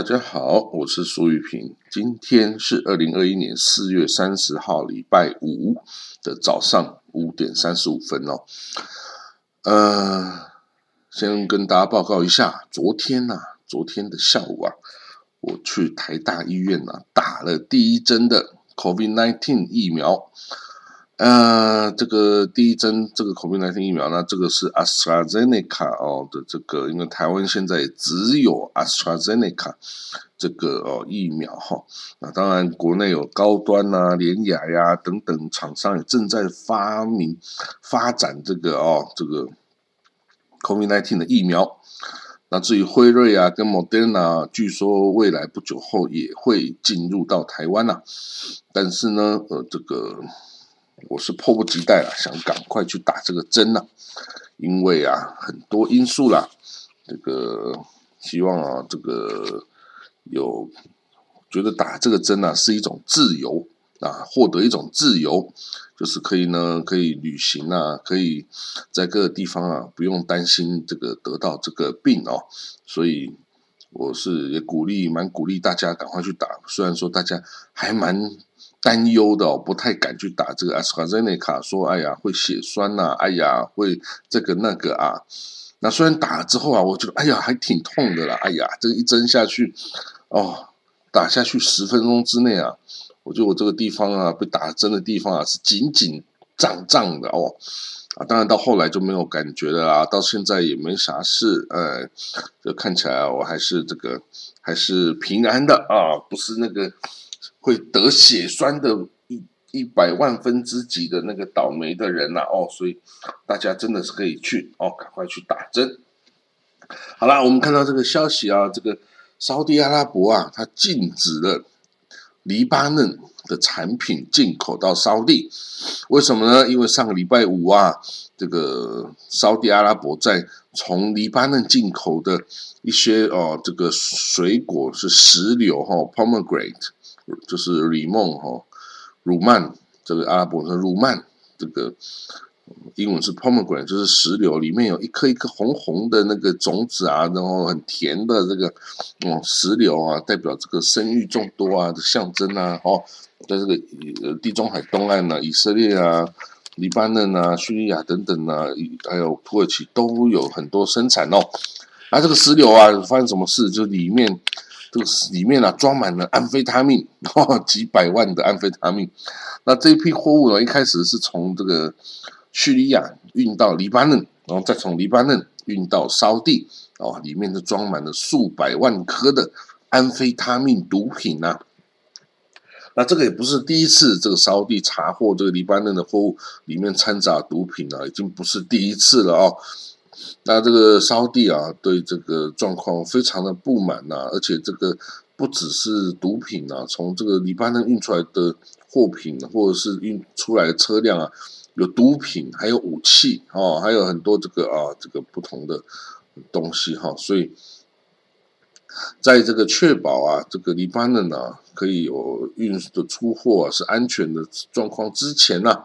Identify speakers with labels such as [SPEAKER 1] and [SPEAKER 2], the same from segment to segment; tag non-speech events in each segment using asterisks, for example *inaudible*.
[SPEAKER 1] 大家好，我是苏玉平。今天是二零二一年四月三十号，礼拜五的早上五点三十五分哦。呃，先跟大家报告一下，昨天呐，昨天的下午啊，我去台大医院呐打了第一针的 COVID nineteen 疫苗。呃，这个第一针这个 COVID-19 疫苗，呢这个是 AstraZeneca 哦的这个，因为台湾现在只有 AstraZeneca 这个哦疫苗哈。那当然，国内有高端呐、联雅呀等等厂商也正在发明发展这个哦这个 COVID-19 的疫苗。那至于辉瑞啊跟 Moderna，据说未来不久后也会进入到台湾呐。但是呢，呃，这个。我是迫不及待了，想赶快去打这个针呐，因为啊，很多因素啦，这个希望啊，这个有觉得打这个针呢是一种自由啊，获得一种自由，就是可以呢，可以旅行啊，可以在各个地方啊，不用担心这个得到这个病哦，所以我是也鼓励，蛮鼓励大家赶快去打，虽然说大家还蛮。担忧的哦，不太敢去打这个阿斯卡塞内卡，说哎呀会血栓呐，哎呀会这个那个啊。那虽然打了之后啊，我觉得哎呀还挺痛的啦，哎呀这一针下去，哦打下去十分钟之内啊，我觉得我这个地方啊被打针的地方啊是紧紧胀胀的哦啊，当然到后来就没有感觉了啦，到现在也没啥事，呃，就看起来我还是这个还是平安的啊，不是那个。会得血栓的一一百万分之几的那个倒霉的人呐哦，所以大家真的是可以去哦，赶快去打针。好啦，我们看到这个消息啊，这个沙地阿拉伯啊，它禁止了黎巴嫩的产品进口到沙地，为什么呢？因为上个礼拜五啊，这个沙地阿拉伯在从黎巴嫩进口的一些哦，这个水果是石榴哈，pomegranate。就是李梦哈，鲁曼这个阿拉伯的鲁曼，这个英文是 pomegranate，就是石榴，里面有一颗一颗红红的那个种子啊，然后很甜的这个哦石榴啊，代表这个生育众多啊的象征啊，哦，在这个地中海东岸呢，以色列啊、黎巴嫩啊、叙利亚等等啊，还有土耳其都有很多生产哦。那这个石榴啊，发生什么事？就里面。这个里面啊装满了安非他命，*laughs* 几百万的安非他命。那这一批货物呢，一开始是从这个叙利亚运到黎巴嫩，然后再从黎巴嫩运到沙地，哦，里面就装满了数百万颗的安非他命毒品呐。那这个也不是第一次，这个沙地查获这个黎巴嫩的货物里面掺杂毒品了，已经不是第一次了哦。那这个沙地啊，对这个状况非常的不满呐，而且这个不只是毒品啊，从这个黎巴嫩运出来的货品或者是运出来的车辆啊，有毒品，还有武器哦，还有很多这个啊，这个不同的东西哈，所以在这个确保啊，这个黎巴嫩啊可以有运的出货是安全的状况之前呢，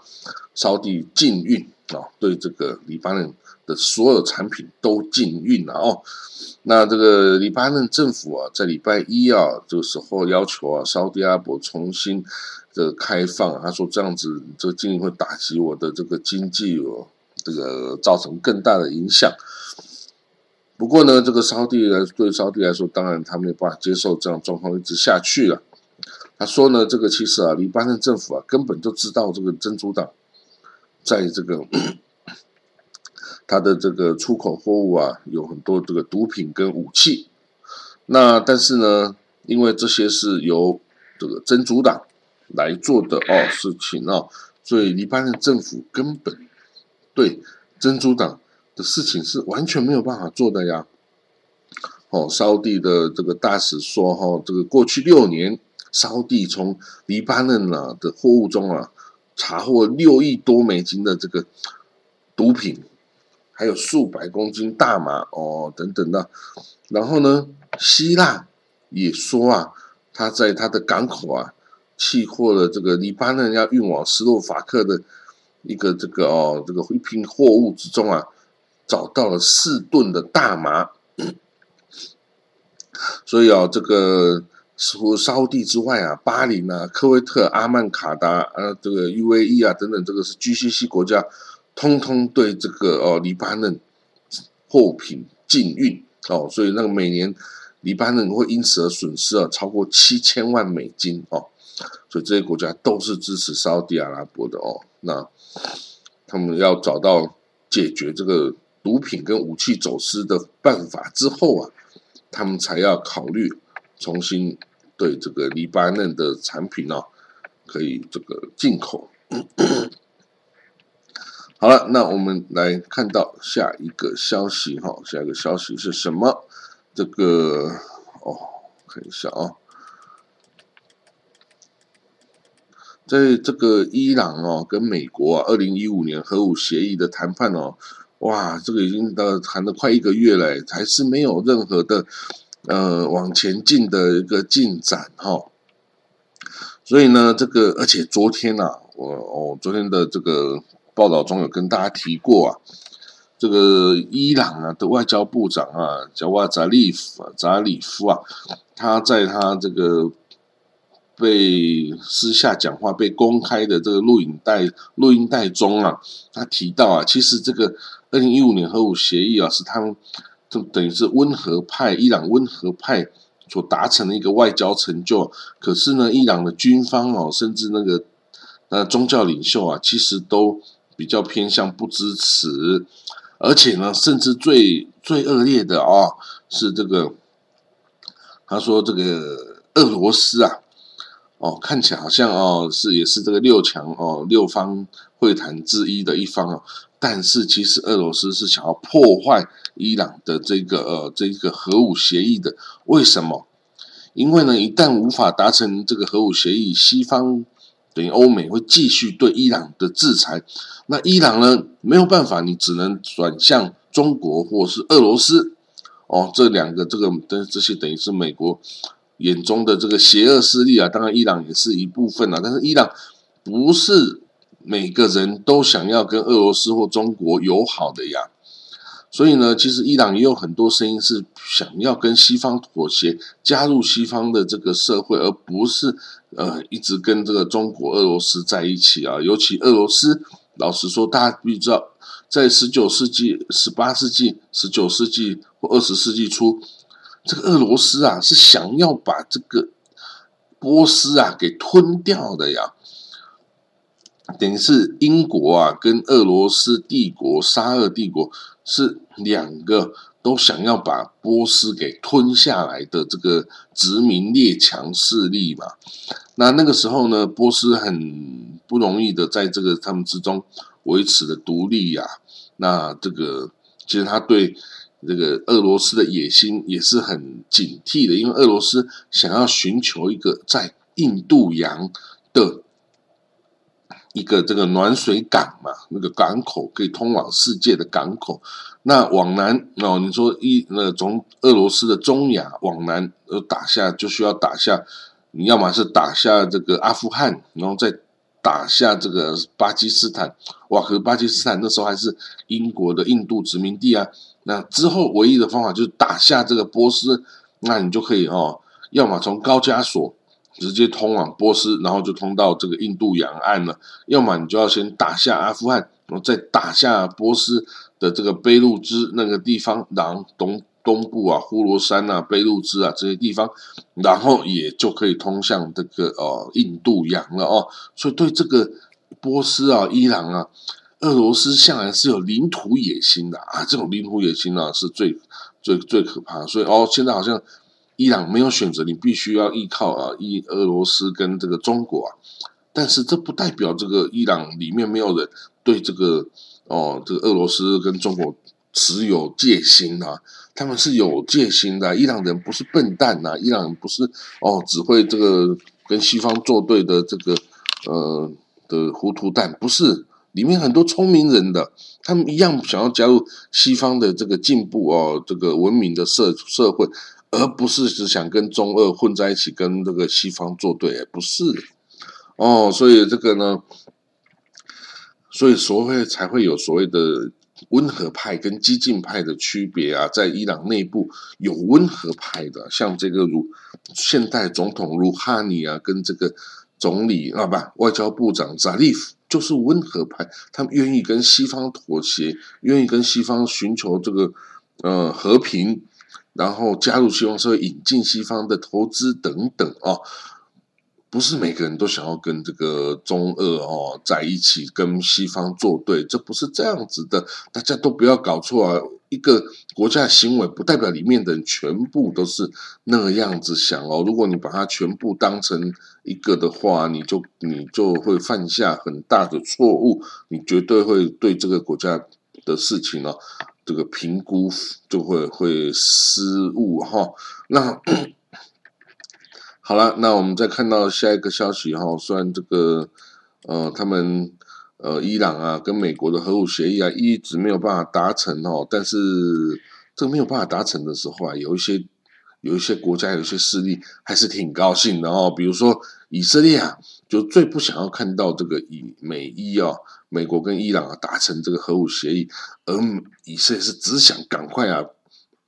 [SPEAKER 1] 沙地禁运。啊，对这个黎巴嫩。的所有产品都禁运了哦。那这个黎巴嫩政府啊，在礼拜一啊这个时候要求啊，沙特阿伯重新的开放。他说这样子，这个禁运会打击我的这个经济哦，这个造成更大的影响。不过呢，这个沙特来对沙特来说，当然他没有办法接受这样状况一直下去了。他说呢，这个其实啊，黎巴嫩政府啊，根本就知道这个真主党在这个。它的这个出口货物啊，有很多这个毒品跟武器。那但是呢，因为这些是由这个真主党来做的哦事情哦，所以黎巴嫩政府根本对真主党的事情是完全没有办法做的呀。哦，沙地的这个大使说哈，这个过去六年，沙地从黎巴嫩啊的货物中啊，查获六亿多美金的这个毒品。还有数百公斤大麻哦，等等的。然后呢，希腊也说啊，他在他的港口啊，弃获了这个黎巴嫩要运往斯洛伐克的一个这个哦，这个一批货物之中啊，找到了四吨的大麻。*coughs* 所以啊，这个除沙地之外啊，巴林啊、科威特、阿曼卡达啊、这个 UAE 啊等等，这个是 GCC 国家，通通对这个哦黎巴嫩货品禁运哦，所以那个每年黎巴嫩会因此而损失啊超过七千万美金哦，所以这些国家都是支持沙地阿拉伯的哦，那他们要找到解决这个毒品跟武器走私的办法之后啊。他们才要考虑重新对这个黎巴嫩的产品哦，可以这个进口。*coughs* 好了，那我们来看到下一个消息哈，下一个消息是什么？这个哦，看一下啊，在这个伊朗哦跟美国啊，二零一五年核武协议的谈判哦。哇，这个已经到谈了快一个月了，还是没有任何的呃往前进的一个进展哈。所以呢，这个而且昨天呐，我哦昨天的这个报道中有跟大家提过啊，这个伊朗啊的外交部长啊，叫瓦扎利夫扎里夫啊，他在他这个。被私下讲话被公开的这个录影带录音带中啊，他提到啊，其实这个二零一五年核武协议啊，是他们就等于是温和派伊朗温和派所达成的一个外交成就。可是呢，伊朗的军方哦，甚至那个呃宗教领袖啊，其实都比较偏向不支持，而且呢，甚至最最恶劣的啊，是这个他说这个俄罗斯啊。哦，看起来好像哦是也是这个六强哦六方会谈之一的一方哦，但是其实俄罗斯是想要破坏伊朗的这个呃这个核武协议的。为什么？因为呢，一旦无法达成这个核武协议，西方等于欧美会继续对伊朗的制裁。那伊朗呢没有办法，你只能转向中国或是俄罗斯哦，这两个这个的这些等于是美国。眼中的这个邪恶势力啊，当然伊朗也是一部分啊，但是伊朗不是每个人都想要跟俄罗斯或中国友好的呀。所以呢，其实伊朗也有很多声音是想要跟西方妥协，加入西方的这个社会，而不是呃一直跟这个中国、俄罗斯在一起啊。尤其俄罗斯，老实说，大家必须知道，在十九世纪、十八世纪、十九世纪或二十世纪初。这个俄罗斯啊，是想要把这个波斯啊给吞掉的呀，等于是英国啊跟俄罗斯帝国沙俄帝国是两个都想要把波斯给吞下来的这个殖民列强势力嘛。那那个时候呢，波斯很不容易的在这个他们之中维持了独立呀。那这个其实他对。这个俄罗斯的野心也是很警惕的，因为俄罗斯想要寻求一个在印度洋的一个这个暖水港嘛，那个港口可以通往世界的港口。那往南哦，你说一那从俄罗斯的中亚往南呃打下，就需要打下，你要么是打下这个阿富汗，然后再打下这个巴基斯坦。哇，可是巴基斯坦那时候还是英国的印度殖民地啊。那之后唯一的方法就是打下这个波斯，那你就可以哦，要么从高加索直接通往波斯，然后就通到这个印度洋岸了；要么你就要先打下阿富汗，然后再打下波斯的这个卑路支那个地方，然后东东部啊，呼罗珊啊、卑路支啊这些地方，然后也就可以通向这个哦印度洋了哦。所以对这个波斯啊、伊朗啊。俄罗斯向来是有领土野心的啊，这种领土野心呢是最最最可怕。所以哦，现在好像伊朗没有选择，你必须要依靠啊，伊俄罗斯跟这个中国啊。但是这不代表这个伊朗里面没有人对这个哦，这个俄罗斯跟中国持有戒心啊。他们是有戒心的，伊朗人不是笨蛋呐，伊朗人不是哦只会这个跟西方作对的这个呃的糊涂蛋，不是。里面很多聪明人的，他们一样想要加入西方的这个进步哦，这个文明的社社会，而不是只想跟中俄混在一起，跟这个西方作对，不是哦。所以这个呢，所以所谓才会有所谓的温和派跟激进派的区别啊，在伊朗内部有温和派的，像这个如现代总统鲁哈尼啊，跟这个总理啊不外交部长扎利夫就是温和派，他们愿意跟西方妥协，愿意跟西方寻求这个呃和平，然后加入西方社会，引进西方的投资等等啊。不是每个人都想要跟这个中俄哦在一起，跟西方作对，这不是这样子的。大家都不要搞错啊！一个国家行为不代表里面的人全部都是那个样子想哦。如果你把它全部当成一个的话，你就你就会犯下很大的错误，你绝对会对这个国家的事情哦，这个评估就会会失误哈。那。好了，那我们再看到下一个消息哈，虽然这个呃，他们呃，伊朗啊跟美国的核武协议啊一直没有办法达成哦，但是这个没有办法达成的时候啊，有一些有一些国家有一些势力还是挺高兴的哦，比如说以色列啊，就最不想要看到这个以美伊啊，美国跟伊朗啊达成这个核武协议，而以色列是只想赶快啊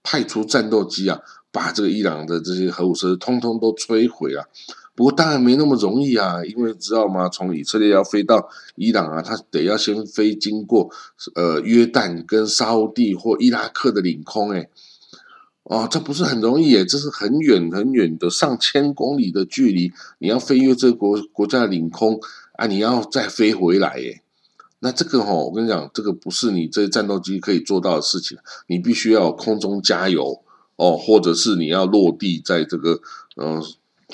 [SPEAKER 1] 派出战斗机啊。把这个伊朗的这些核武设施通通都摧毁啊，不过当然没那么容易啊，因为知道吗？从以色列要飞到伊朗啊，他得要先飞经过呃约旦跟沙地或伊拉克的领空，哎，哦，这不是很容易耶，这是很远很远的上千公里的距离，你要飞越这个国国家的领空啊，你要再飞回来，耶。那这个哈，我跟你讲，这个不是你这战斗机可以做到的事情，你必须要空中加油。哦，或者是你要落地在这个，嗯，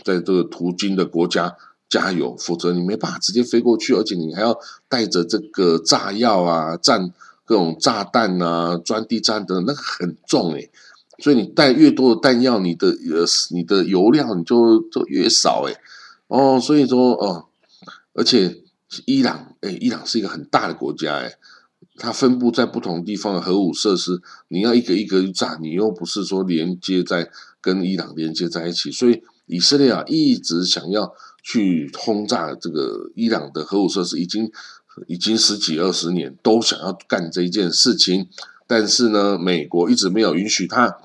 [SPEAKER 1] 在这个途经的国家加油，否则你没办法直接飞过去，而且你还要带着这个炸药啊、战各种炸弹啊、钻地炸的，那个很重诶。所以你带越多的弹药，你的呃你的油量你就就越少诶。哦，所以说哦，而且伊朗诶，伊朗是一个很大的国家诶。它分布在不同地方的核武设施，你要一个一个去炸，你又不是说连接在跟伊朗连接在一起，所以以色列啊一直想要去轰炸这个伊朗的核武设施，已经已经十几二十年都想要干这一件事情，但是呢，美国一直没有允许他，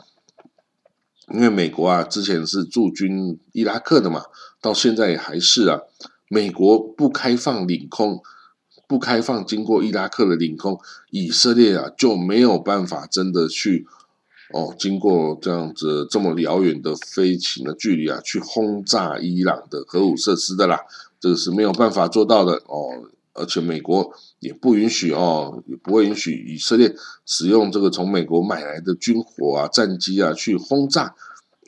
[SPEAKER 1] 因为美国啊之前是驻军伊拉克的嘛，到现在也还是啊，美国不开放领空。不开放经过伊拉克的领空，以色列啊就没有办法真的去哦，经过这样子这么遥远的飞行的距离啊，去轰炸伊朗的核武设施的啦，这个是没有办法做到的哦。而且美国也不允许哦，也不会允许以色列使用这个从美国买来的军火啊、战机啊去轰炸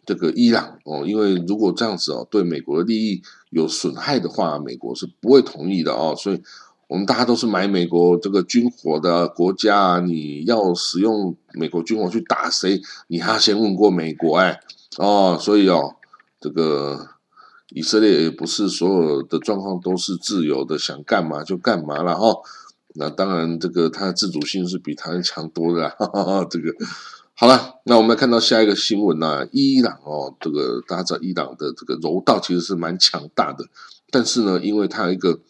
[SPEAKER 1] 这个伊朗哦，因为如果这样子哦，对美国的利益有损害的话，美国是不会同意的哦，所以。我们大家都是买美国这个军火的国家啊，你要使用美国军火去打谁，你还要先问过美国哎哦，所以哦，这个以色列也不是所有的状况都是自由的，想干嘛就干嘛了哈。那当然，这个它的自主性是比台湾强多的。这个好了，那我们来看到下一个新闻呢，伊朗哦，这个大家知道伊朗的这个柔道其实是蛮强大的，但是呢，因为它有一个。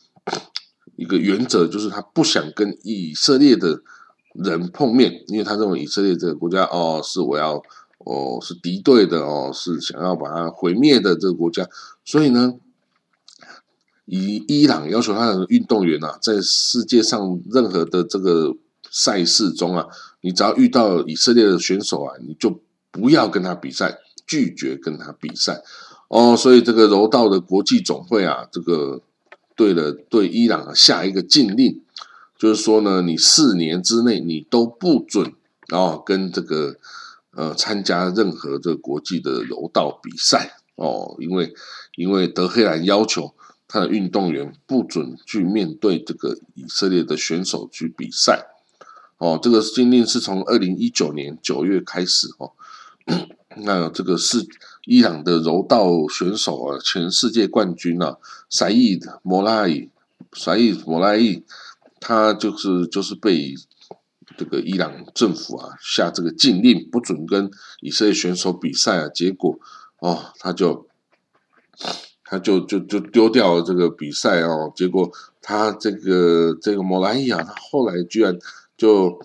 [SPEAKER 1] 一个原则就是他不想跟以色列的人碰面，因为他认为以色列这个国家哦是我要哦是敌对的哦是想要把它毁灭的这个国家，所以呢，以伊朗要求他的运动员啊，在世界上任何的这个赛事中啊，你只要遇到以色列的选手啊，你就不要跟他比赛，拒绝跟他比赛哦，所以这个柔道的国际总会啊，这个。对了，对伊朗下一个禁令，就是说呢，你四年之内你都不准哦跟这个呃参加任何这个国际的柔道比赛哦，因为因为德黑兰要求他的运动员不准去面对这个以色列的选手去比赛哦，这个禁令是从二零一九年九月开始哦。那这个是伊朗的柔道选手啊，前世界冠军啊，沙伊摩拉伊，沙伊摩拉伊，他就是就是被这个伊朗政府啊下这个禁令，不准跟以色列选手比赛啊，结果哦，他就他就就就丢掉了这个比赛哦，结果他这个这个摩拉伊啊，他后来居然就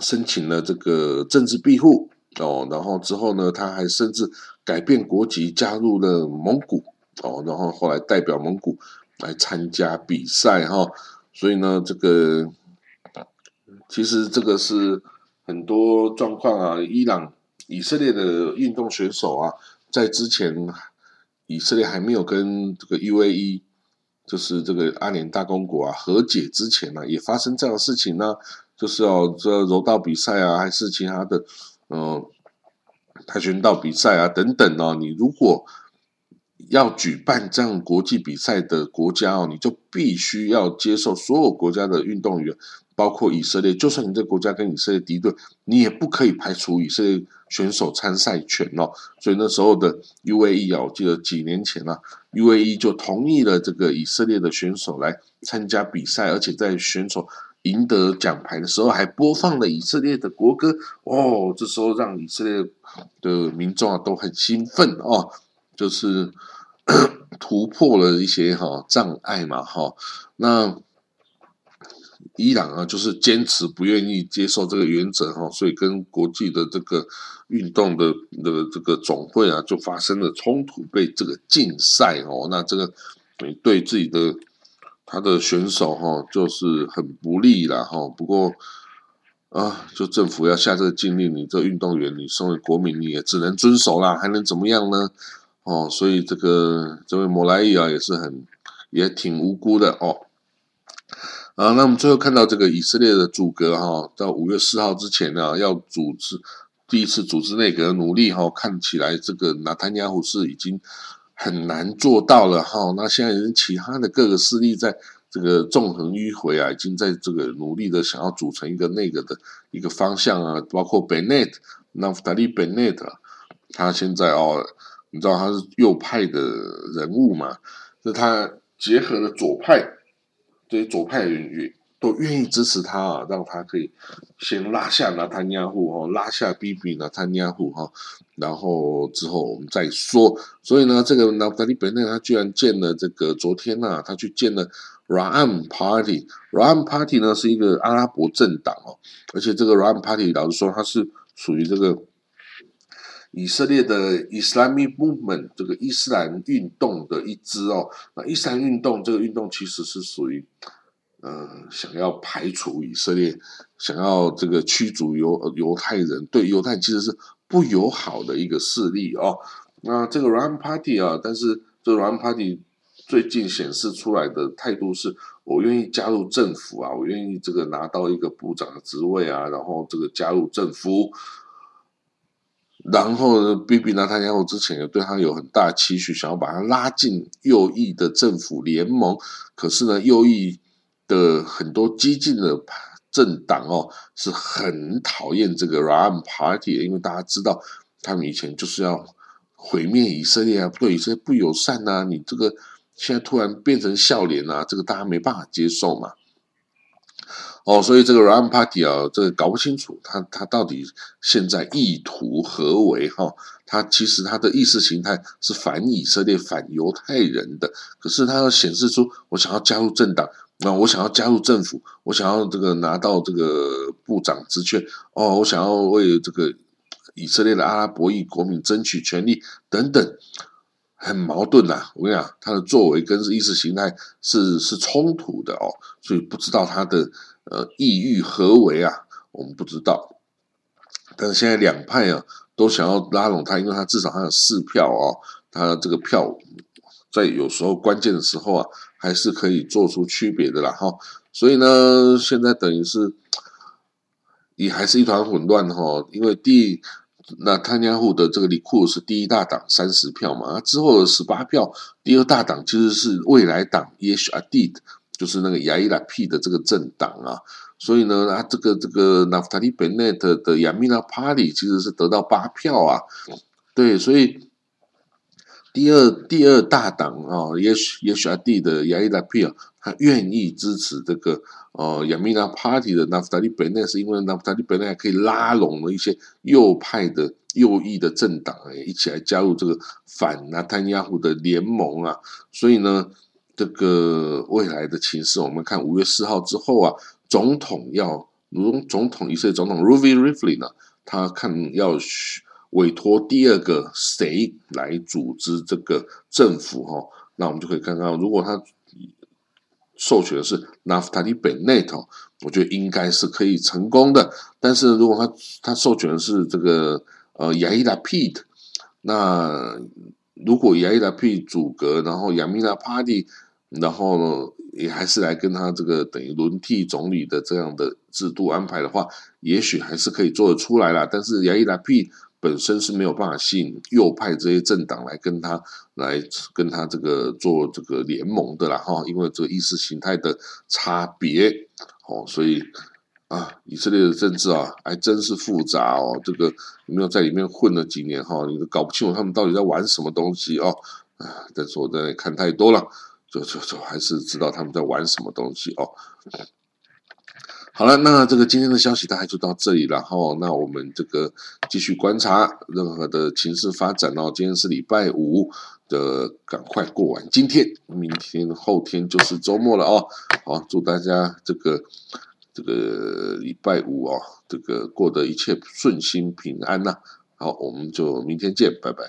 [SPEAKER 1] 申请了这个政治庇护哦，然后之后呢，他还甚至改变国籍，加入了蒙古哦，然后后来代表蒙古来参加比赛哈，所以呢，这个其实这个是很多状况啊，伊朗、以色列的运动选手啊，在之前以色列还没有跟这个 UAE。就是这个阿联大公国啊和解之前呢，也发生这样的事情呢，就是要这柔道比赛啊，还是其他的，嗯，跆拳道比赛啊等等哦，你如果要举办这样国际比赛的国家哦，你就必须要接受所有国家的运动员。包括以色列，就算你这国家跟以色列敌对，你也不可以排除以色列选手参赛权哦。所以那时候的 UAE 啊，我记得几年前啊，UAE 就同意了这个以色列的选手来参加比赛，而且在选手赢得奖牌的时候，还播放了以色列的国歌哦。这时候让以色列的民众啊都很兴奋哦，就是 *coughs* 突破了一些哈障碍嘛哈那。伊朗啊，就是坚持不愿意接受这个原则哈，所以跟国际的这个运动的的这个总会啊，就发生了冲突，被这个禁赛哦。那这个你对自己的他的选手哈，就是很不利了哈。不过啊，就政府要下这个禁令，你这运动员，你身为国民，你也只能遵守啦，还能怎么样呢？哦，所以这个这位莫莱伊啊，也是很也挺无辜的哦。啊，那我们最后看到这个以色列的阻隔哈，到五月四号之前呢，要组织第一次组织内阁努力哈，看起来这个纳坦雅胡是已经很难做到了哈。那现在其他的各个势力在这个纵横迂回啊，已经在这个努力的想要组成一个内阁的一个方向啊，包括 Bennett，纳夫达利 Bennett，他现在哦，你知道他是右派的人物嘛？就他结合了左派。这些左派人员都愿意支持他啊，让他可以先拉下纳坦亚胡哈，拉下 B B 纳坦亚胡哈，然后之后我们再说。所以呢，这个纳塔利本内他居然建了这个昨天呐，他去建了 Ram Party。Ram Party 呢是一个阿拉伯政党哦，而且这个 Ram Party 老实说，它是属于这个以色列的 Islamic Movement 这个伊斯兰运动的一支哦。那伊斯兰运动这个运动其实是属于。呃，想要排除以色列，想要这个驱逐犹犹太人，对犹太其实是不友好的一个势力哦。那这个 Ram Party 啊，但是这 Ram Party 最近显示出来的态度是，我愿意加入政府啊，我愿意这个拿到一个部长的职位啊，然后这个加入政府。然后呢，B B 拿他然后之前也对他有很大期许，想要把他拉进右翼的政府联盟。可是呢，右翼。的很多激进的政党哦，是很讨厌这个 Ram Party，因为大家知道他们以前就是要毁灭以色列啊，对以色列不友善呐。你这个现在突然变成笑脸啊，这个大家没办法接受嘛。哦，所以这个 Ram Party 啊，这个搞不清楚他他到底现在意图何为哈？他其实他的意识形态是反以色列、反犹太人的，可是他要显示出我想要加入政党。那我想要加入政府，我想要这个拿到这个部长职权哦，我想要为这个以色列的阿拉伯裔国民争取权利等等，很矛盾呐。我跟你讲，他的作为跟意识形态是是冲突的哦，所以不知道他的呃意欲何为啊，我们不知道。但是现在两派啊都想要拉拢他，因为他至少还有四票哦，他这个票在有时候关键的时候啊。还是可以做出区别的啦，哈，所以呢，现在等于是也还是一团混乱哈，因为第那汤加户的这个里库是第一大党三十票嘛，那之后的十八票，第二大党其实是未来党 Yesh a d 就是那个亚伊拉 P 的这个政党啊，所以呢，啊这个这个 Naftali Bennett 的亚米拉 Party 其实是得到八票啊，对，所以。第二第二大党啊，也许也许阿弟的亚伊拉皮啊，他愿意支持这个呃亚米纳 Party 的纳夫塔利本内，是因为纳夫塔利本内可以拉拢了一些右派的右翼的政党，哎，一起来加入这个反纳坦亚胡的联盟啊。所以呢，这个未来的情势，我们看五月四号之后啊，总统要如总统以色列总统 Ruvi Rivlin 呢，他看要委托第二个谁来组织这个政府哈，那我们就可以看看，如果他授权的是 Naftali Bennett，我觉得应该是可以成功的。但是如果他他授权的是这个呃 Yair Lapid，那如果 Yair Lapid 阻隔，然后 Yamina Party，然后呢也还是来跟他这个等于轮替总理的这样的制度安排的话，也许还是可以做得出来啦。但是 Yair Lapid 本身是没有办法吸引右派这些政党来跟他来跟他这个做这个联盟的啦哈，因为这个意识形态的差别哦，所以啊，以色列的政治啊还真是复杂哦。这个有没有在里面混了几年哈，你都搞不清楚他们到底在玩什么东西哦啊！但是我在看太多了，就就就还是知道他们在玩什么东西哦。好了，那这个今天的消息大概就到这里，然后那我们这个继续观察任何的情势发展哦。今天是礼拜五的，赶快过完今天，明天后天就是周末了哦。好，祝大家这个这个礼拜五哦，这个过得一切顺心平安呐。好，我们就明天见，拜拜。